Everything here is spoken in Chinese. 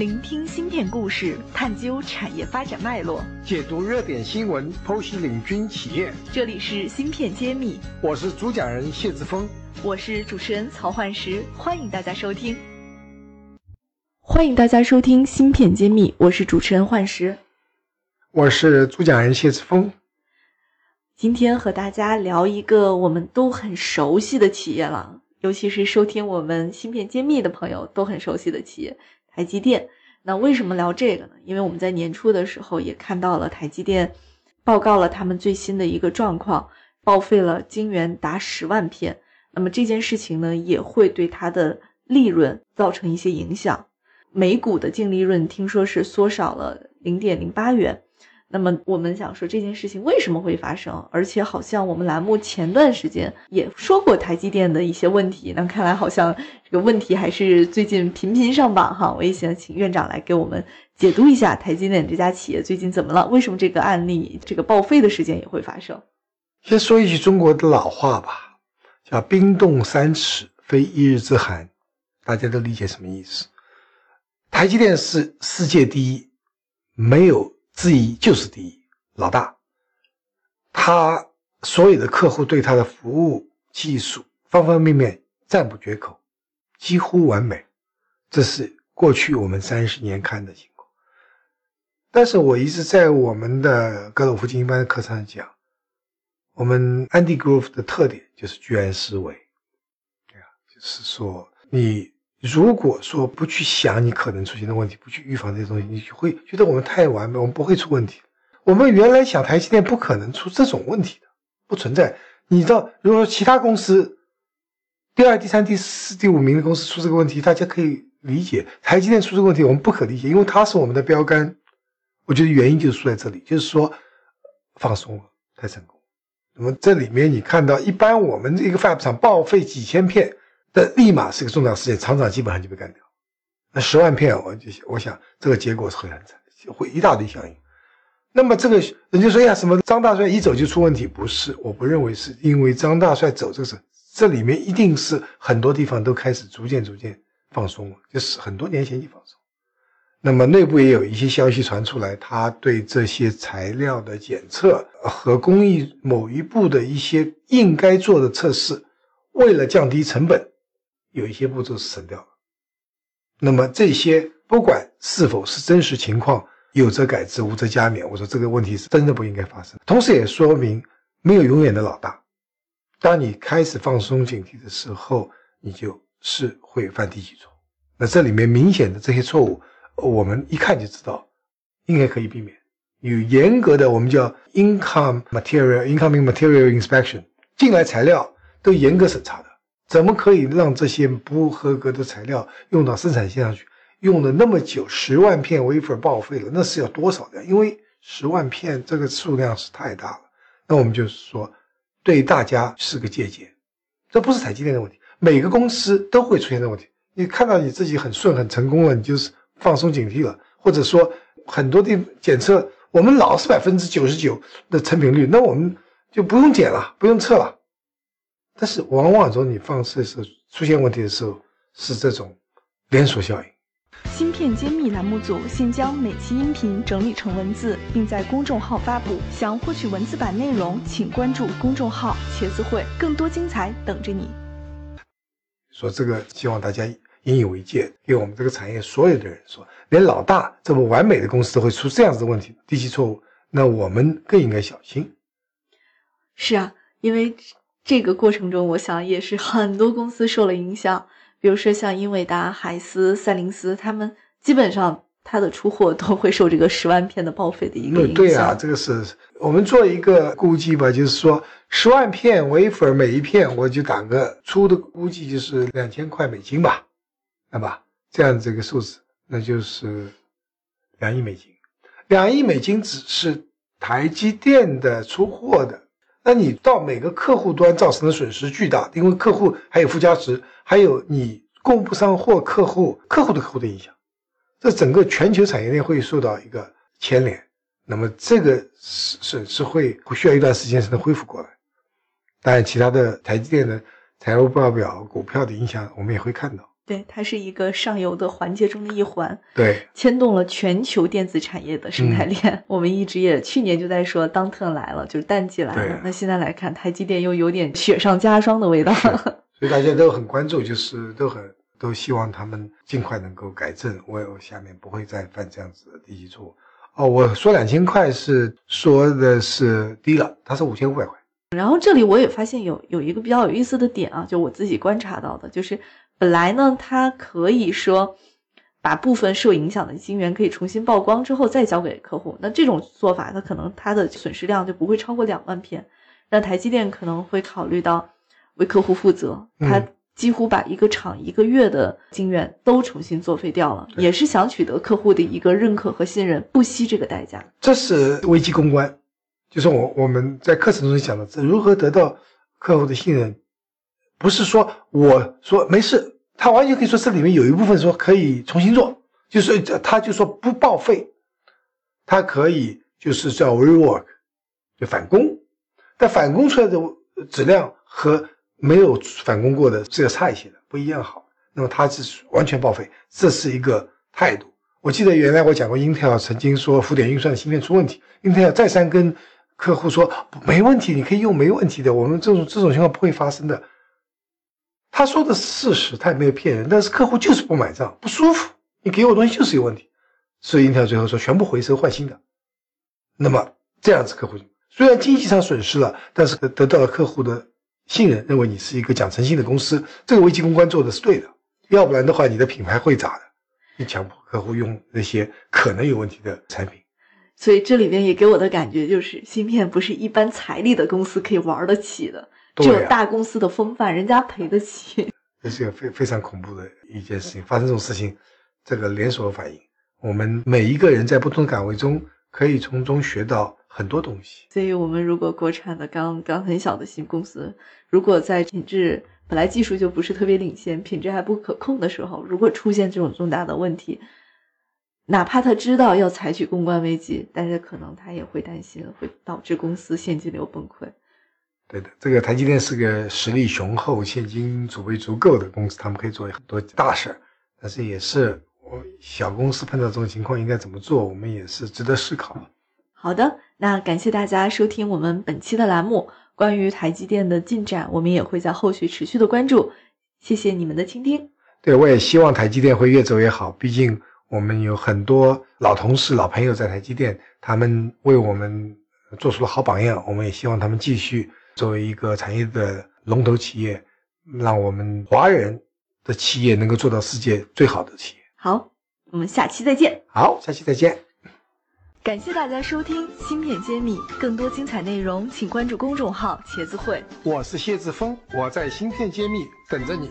聆听芯片故事，探究产业发展脉络，解读热点新闻，剖析领军企业。这里是芯片揭秘，我是主讲人谢志峰，我是主持人曹焕石，欢迎大家收听。欢迎大家收听芯片揭秘，我是主持人焕石，我是主讲人谢志峰。今天和大家聊一个我们都很熟悉的企业了，尤其是收听我们芯片揭秘的朋友都很熟悉的企业——台积电。那为什么聊这个呢？因为我们在年初的时候也看到了台积电报告了他们最新的一个状况，报废了晶圆达十万片。那么这件事情呢，也会对它的利润造成一些影响。每股的净利润听说是缩少了零点零八元。那么我们想说这件事情为什么会发生？而且好像我们栏目前段时间也说过台积电的一些问题，那看来好像这个问题还是最近频频上榜哈。我也想请院长来给我们解读一下台积电这家企业最近怎么了？为什么这个案例这个报废的事件也会发生？先说一句中国的老话吧，叫冰冻三尺非一日之寒，大家都理解什么意思？台积电是世界第一，没有。质疑就是第一老大，他所有的客户对他的服务、技术方方面面赞不绝口，几乎完美。这是过去我们三十年看的情况。但是我一直在我们的格鲁夫精英班的课上讲，我们 Andy Grove 的特点就是居安思危，对啊，就是说你。如果说不去想你可能出现的问题，不去预防这些东西，你就会觉得我们太完美，我们不会出问题。我们原来想台积电不可能出这种问题的，不存在。你知道，如果说其他公司第二、第三、第四、第五名的公司出这个问题，大家可以理解。台积电出这个问题，我们不可理解，因为它是我们的标杆。我觉得原因就是出在这里，就是说放松了，太成功。那么这里面你看到，一般我们这个 fab 厂报废几千片。但立马是个重大事件，厂长基本上就被干掉。那十万片，我就我想这个结果是很惨，会一大堆响应。那么这个人家说呀，什么张大帅一走就出问题？不是，我不认为是因为张大帅走这个事，这里面一定是很多地方都开始逐渐逐渐放松了，就是很多年前就放松。那么内部也有一些消息传出来，他对这些材料的检测和工艺某一步的一些应该做的测试，为了降低成本。有一些步骤是省掉了，那么这些不管是否是真实情况，有则改之，无则加勉。我说这个问题是真的不应该发生，同时也说明没有永远的老大。当你开始放松警惕的时候，你就是会犯低级错误。那这里面明显的这些错误，我们一看就知道，应该可以避免。有严格的我们叫 income material incoming material inspection，进来材料都严格审查的。怎么可以让这些不合格的材料用到生产线上去？用了那么久，十万片 wafer 报废了，那是要多少量？因为十万片这个数量是太大了。那我们就是说，对大家是个借鉴。这不是台积电的问题，每个公司都会出现这问题。你看到你自己很顺、很成功了，你就是放松警惕了，或者说很多地检测我们老是百分之九十九的成品率，那我们就不用检了，不用测了。但是往往说你放射时候出现问题的时候是这种连锁效应。芯片揭秘栏目组现将每期音频整理成文字，并在公众号发布。想获取文字版内容，请关注公众号“茄子会”，更多精彩等着你。说这个，希望大家引以为戒，给我们这个产业所有的人说，连老大这么完美的公司都会出这样子的问题，低级错误，那我们更应该小心。是啊，因为。这个过程中，我想也是很多公司受了影响，比如说像英伟达、海思、赛灵思，他们基本上它的出货都会受这个十万片的报废的一个影响。对啊，这个是我们做一个估计吧，就是说十万片 wafer 每一片，我就打个粗的估计，就是两千块美金吧，那吧，这样这个数字，那就是两亿美金。两亿美金只是台积电的出货的。那你到每个客户端造成的损失巨大，因为客户还有附加值，还有你供不上货，客户客户的客户的影响，这整个全球产业链会受到一个牵连。那么这个损损失会需要一段时间才能恢复过来。当然，其他的台积电的财务报表、股票的影响，我们也会看到。对，它是一个上游的环节中的一环，对，牵动了全球电子产业的生态链。嗯 我们一直也去年就在说当特来了，就是淡季来了。那现在来看，台积电又有点雪上加霜的味道。所以大家都很关注，就是都很都希望他们尽快能够改正，我我下面不会再犯这样子的低级错误。哦，我说两千块是说的是低了，它是五千五百块。然后这里我也发现有有一个比较有意思的点啊，就我自己观察到的，就是本来呢，他可以说把部分受影响的晶圆可以重新曝光之后再交给客户，那这种做法，它可能它的损失量就不会超过两万片。那台积电可能会考虑到为客户负责，它嗯几乎把一个厂一个月的晶圆都重新作废掉了，对也是想取得客户的一个认可和信任，不惜这个代价。这是危机公关，就是我我们在课程中讲的，这如何得到客户的信任，不是说我说没事，他完全可以说这里面有一部分说可以重新做，就是他就说不报废，他可以就是叫 rework，就返工，但返工出来的质量和没有返工过的是要差一些的，不一样好。那么它是完全报废，这是一个态度。我记得原来我讲过，Intel 曾经说浮点运算芯片出问题，Intel 再三跟客户说没问题，你可以用，没问题的，我们这种这种情况不会发生的。他说的是事实，他也没有骗人，但是客户就是不买账，不舒服，你给我东西就是有问题，所以英特尔最后说全部回收换新的。那么这样子客户虽然经济上损失了，但是得到了客户的信任，认为你是一个讲诚信的公司，这个危机公关做的是对的，要不然的话你的品牌会砸的。你强迫客户用那些可能有问题的产品，所以这里边也给我的感觉就是，芯片不是一般财力的公司可以玩得起的，只有大公司的风范，人家赔得起。这是个非非常恐怖的一件事情。发生这种事情，这个连锁反应，我们每一个人在不同的岗位中，可以从中学到很多东西。所以，我们如果国产的刚刚很小的新公司，如果在品质本来技术就不是特别领先，品质还不可控的时候，如果出现这种重大的问题，哪怕他知道要采取公关危机，但是可能他也会担心会导致公司现金流崩溃。对的，这个台积电是个实力雄厚、现金储备足够的公司，他们可以做很多大事儿，但是也是我小公司碰到这种情况应该怎么做，我们也是值得思考。好的，那感谢大家收听我们本期的栏目。关于台积电的进展，我们也会在后续持续的关注。谢谢你们的倾听。对，我也希望台积电会越走越好。毕竟我们有很多老同事、老朋友在台积电，他们为我们做出了好榜样。我们也希望他们继续作为一个产业的龙头企业，让我们华人的企业能够做到世界最好的企业。好，我们下期再见。好，下期再见。感谢大家收听《芯片揭秘》，更多精彩内容请关注公众号“茄子会”。我是谢志峰，我在芯片揭秘等着你。